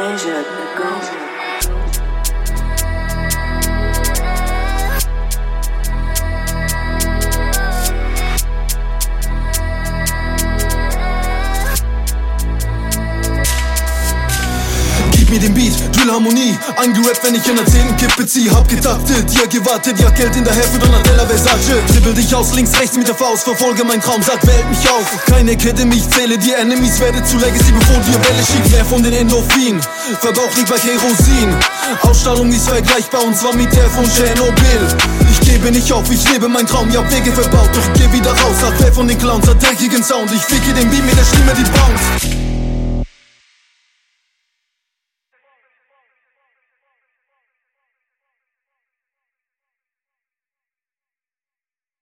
pleasure, the pleasure. Ganja. mir den Beat, Drillharmonie Angerappt, wenn ich in der 10 Kippe zieh Hab getaktet, ja gewartet, ja Geld in der Hälfte Donatella Versace Dribbel dich aus, links, rechts mit der Faust Verfolge mein Traum, sag, wählt mich auf. Keine Kette, mich zähle die Enemies Werde zu Legacy, bevor dir Welle schiebt. Wer von den Endorphin, Verbrauch liegt bei Kerosin. Ausstrahlung ist vergleichbar und zwar mit der von Tschernobyl. Ich gebe nicht auf, ich lebe mein Traum, ja Wege verbaut Doch geh wieder raus, sag wer von den Clowns hat dreckigen Sound. Ich ficke den Beat mit der Stimme, die bounce